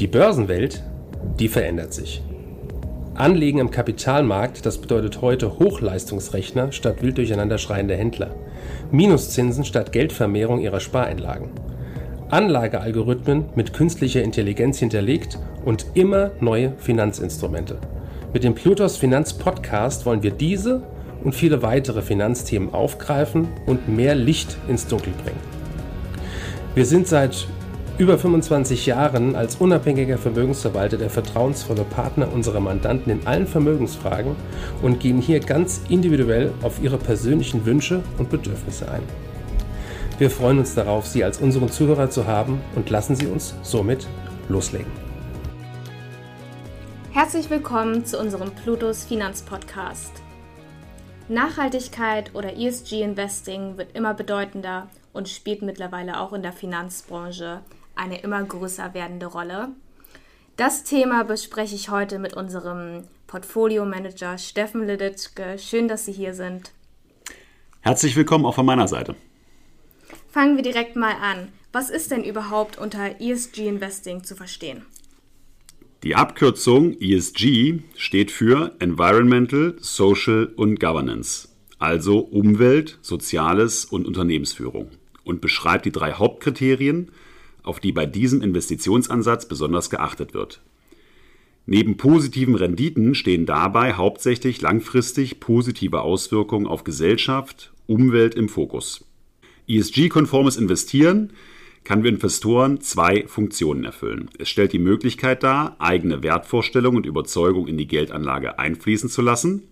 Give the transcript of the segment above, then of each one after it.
Die Börsenwelt, die verändert sich. Anlegen im Kapitalmarkt, das bedeutet heute Hochleistungsrechner statt wild durcheinander schreiende Händler. Minuszinsen statt Geldvermehrung ihrer Spareinlagen. Anlagealgorithmen mit künstlicher Intelligenz hinterlegt und immer neue Finanzinstrumente. Mit dem Plutos Finanz Podcast wollen wir diese und viele weitere Finanzthemen aufgreifen und mehr Licht ins Dunkel bringen. Wir sind seit über 25 Jahren als unabhängiger Vermögensverwalter der vertrauensvolle Partner unserer Mandanten in allen Vermögensfragen und gehen hier ganz individuell auf ihre persönlichen Wünsche und Bedürfnisse ein. Wir freuen uns darauf, Sie als unseren Zuhörer zu haben und lassen Sie uns somit loslegen. Herzlich willkommen zu unserem Plutos Finanzpodcast. Nachhaltigkeit oder ESG Investing wird immer bedeutender und spielt mittlerweile auch in der Finanzbranche eine immer größer werdende Rolle. Das Thema bespreche ich heute mit unserem Portfolio-Manager Steffen Liditschke. Schön, dass Sie hier sind. Herzlich willkommen auch von meiner Seite. Fangen wir direkt mal an. Was ist denn überhaupt unter ESG Investing zu verstehen? Die Abkürzung ESG steht für Environmental, Social und Governance, also Umwelt, Soziales und Unternehmensführung und beschreibt die drei Hauptkriterien, auf die bei diesem Investitionsansatz besonders geachtet wird. Neben positiven Renditen stehen dabei hauptsächlich langfristig positive Auswirkungen auf Gesellschaft, Umwelt im Fokus. ESG-konformes Investieren kann für Investoren zwei Funktionen erfüllen. Es stellt die Möglichkeit dar, eigene Wertvorstellungen und Überzeugung in die Geldanlage einfließen zu lassen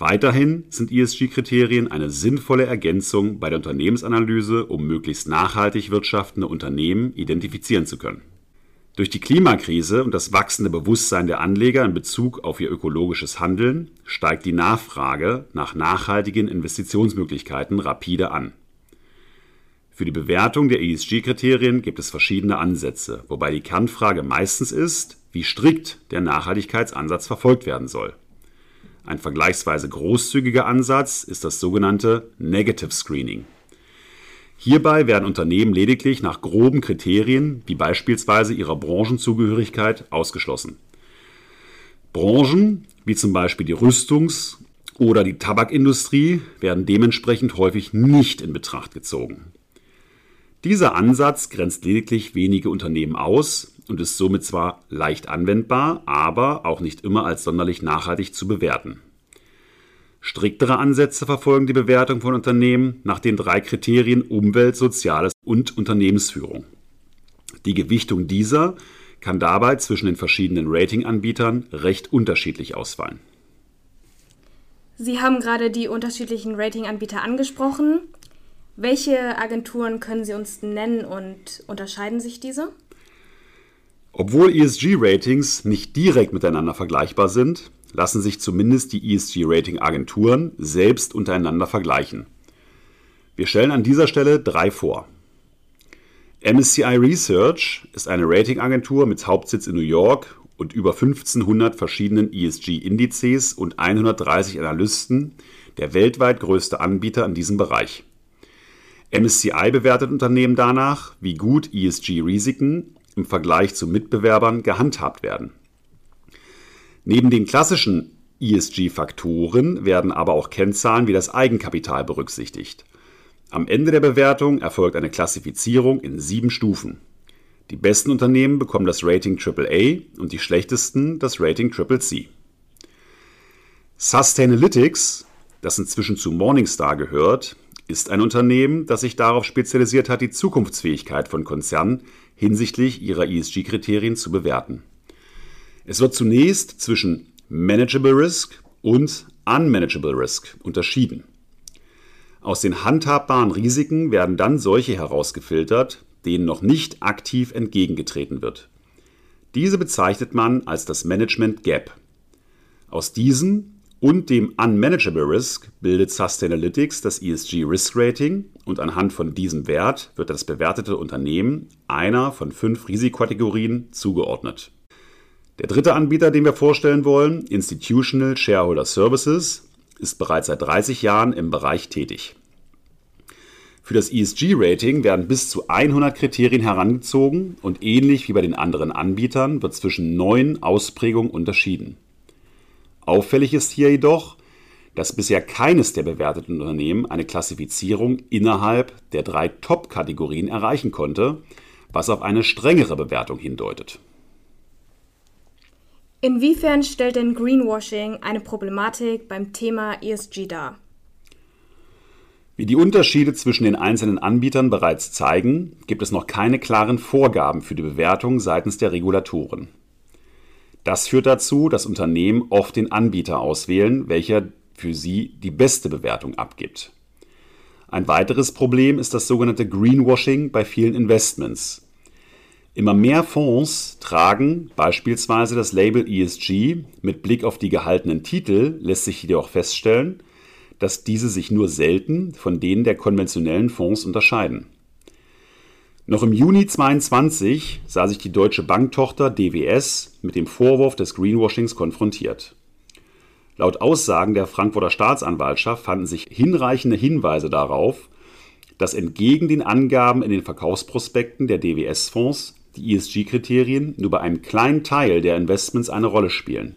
Weiterhin sind ESG-Kriterien eine sinnvolle Ergänzung bei der Unternehmensanalyse, um möglichst nachhaltig wirtschaftende Unternehmen identifizieren zu können. Durch die Klimakrise und das wachsende Bewusstsein der Anleger in Bezug auf ihr ökologisches Handeln steigt die Nachfrage nach nachhaltigen Investitionsmöglichkeiten rapide an. Für die Bewertung der ESG-Kriterien gibt es verschiedene Ansätze, wobei die Kernfrage meistens ist, wie strikt der Nachhaltigkeitsansatz verfolgt werden soll. Ein vergleichsweise großzügiger Ansatz ist das sogenannte Negative Screening. Hierbei werden Unternehmen lediglich nach groben Kriterien, wie beispielsweise ihrer Branchenzugehörigkeit, ausgeschlossen. Branchen, wie zum Beispiel die Rüstungs- oder die Tabakindustrie, werden dementsprechend häufig nicht in Betracht gezogen. Dieser Ansatz grenzt lediglich wenige Unternehmen aus und ist somit zwar leicht anwendbar, aber auch nicht immer als sonderlich nachhaltig zu bewerten. Striktere Ansätze verfolgen die Bewertung von Unternehmen nach den drei Kriterien Umwelt, Soziales und Unternehmensführung. Die Gewichtung dieser kann dabei zwischen den verschiedenen Ratinganbietern recht unterschiedlich ausfallen. Sie haben gerade die unterschiedlichen Ratinganbieter angesprochen. Welche Agenturen können Sie uns nennen und unterscheiden sich diese? Obwohl ESG-Ratings nicht direkt miteinander vergleichbar sind, lassen sich zumindest die ESG-Rating-Agenturen selbst untereinander vergleichen. Wir stellen an dieser Stelle drei vor. MSCI Research ist eine Ratingagentur mit Hauptsitz in New York und über 1500 verschiedenen ESG-Indizes und 130 Analysten, der weltweit größte Anbieter in diesem Bereich. MSCI bewertet Unternehmen danach, wie gut ESG-Risiken im Vergleich zu Mitbewerbern gehandhabt werden. Neben den klassischen ESG-Faktoren werden aber auch Kennzahlen wie das Eigenkapital berücksichtigt. Am Ende der Bewertung erfolgt eine Klassifizierung in sieben Stufen. Die besten Unternehmen bekommen das Rating AAA und die schlechtesten das Rating CCC. Sustainalytics, das inzwischen zu Morningstar gehört, ist ein Unternehmen, das sich darauf spezialisiert hat, die Zukunftsfähigkeit von Konzernen hinsichtlich ihrer ESG-Kriterien zu bewerten. Es wird zunächst zwischen Manageable Risk und Unmanageable Risk unterschieden. Aus den handhabbaren Risiken werden dann solche herausgefiltert, denen noch nicht aktiv entgegengetreten wird. Diese bezeichnet man als das Management Gap. Aus diesen und dem Unmanageable Risk bildet Sustainalytics das ESG Risk Rating und anhand von diesem Wert wird das bewertete Unternehmen einer von fünf Risikokategorien zugeordnet. Der dritte Anbieter, den wir vorstellen wollen, Institutional Shareholder Services, ist bereits seit 30 Jahren im Bereich tätig. Für das ESG-Rating werden bis zu 100 Kriterien herangezogen und ähnlich wie bei den anderen Anbietern wird zwischen neun Ausprägungen unterschieden. Auffällig ist hier jedoch, dass bisher keines der bewerteten Unternehmen eine Klassifizierung innerhalb der drei Top-Kategorien erreichen konnte, was auf eine strengere Bewertung hindeutet. Inwiefern stellt denn Greenwashing eine Problematik beim Thema ESG dar? Wie die Unterschiede zwischen den einzelnen Anbietern bereits zeigen, gibt es noch keine klaren Vorgaben für die Bewertung seitens der Regulatoren. Das führt dazu, dass Unternehmen oft den Anbieter auswählen, welcher für sie die beste Bewertung abgibt. Ein weiteres Problem ist das sogenannte Greenwashing bei vielen Investments. Immer mehr Fonds tragen beispielsweise das Label ESG. Mit Blick auf die gehaltenen Titel lässt sich jedoch feststellen, dass diese sich nur selten von denen der konventionellen Fonds unterscheiden. Noch im Juni 2022 sah sich die deutsche Banktochter DWS mit dem Vorwurf des Greenwashings konfrontiert. Laut Aussagen der Frankfurter Staatsanwaltschaft fanden sich hinreichende Hinweise darauf, dass entgegen den Angaben in den Verkaufsprospekten der DWS-Fonds die ESG-Kriterien nur bei einem kleinen Teil der Investments eine Rolle spielen.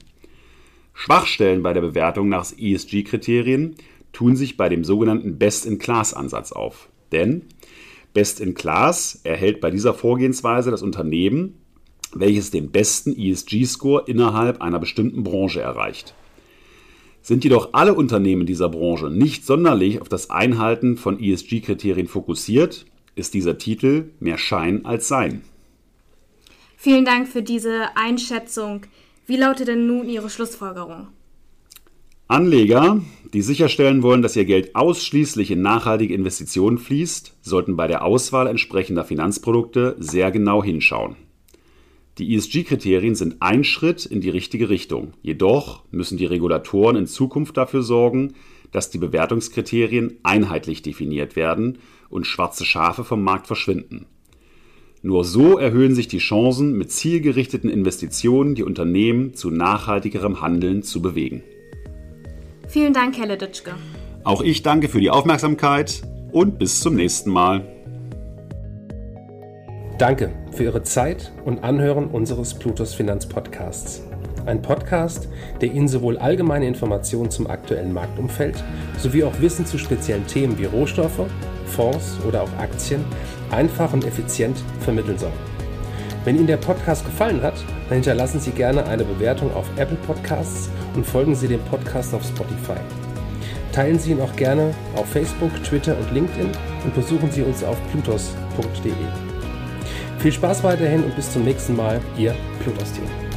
Schwachstellen bei der Bewertung nach ESG-Kriterien tun sich bei dem sogenannten Best-in-Class-Ansatz auf. Denn Best-in-Class erhält bei dieser Vorgehensweise das Unternehmen, welches den besten ESG-Score innerhalb einer bestimmten Branche erreicht. Sind jedoch alle Unternehmen dieser Branche nicht sonderlich auf das Einhalten von ESG-Kriterien fokussiert, ist dieser Titel mehr Schein als Sein. Vielen Dank für diese Einschätzung. Wie lautet denn nun Ihre Schlussfolgerung? Anleger, die sicherstellen wollen, dass ihr Geld ausschließlich in nachhaltige Investitionen fließt, sollten bei der Auswahl entsprechender Finanzprodukte sehr genau hinschauen. Die ESG-Kriterien sind ein Schritt in die richtige Richtung. Jedoch müssen die Regulatoren in Zukunft dafür sorgen, dass die Bewertungskriterien einheitlich definiert werden und schwarze Schafe vom Markt verschwinden. Nur so erhöhen sich die Chancen, mit zielgerichteten Investitionen die Unternehmen zu nachhaltigerem Handeln zu bewegen. Vielen Dank, Helle Ditschke. Auch ich danke für die Aufmerksamkeit und bis zum nächsten Mal. Danke für Ihre Zeit und Anhören unseres Plutos Finanzpodcasts. Ein Podcast, der Ihnen sowohl allgemeine Informationen zum aktuellen Marktumfeld sowie auch Wissen zu speziellen Themen wie Rohstoffe, Fonds oder auch Aktien einfach und effizient vermitteln soll. Wenn Ihnen der Podcast gefallen hat, dann hinterlassen Sie gerne eine Bewertung auf Apple Podcasts und folgen Sie dem Podcast auf Spotify. Teilen Sie ihn auch gerne auf Facebook, Twitter und LinkedIn und besuchen Sie uns auf plutos.de. Viel Spaß weiterhin und bis zum nächsten Mal, Ihr Plutos-Team.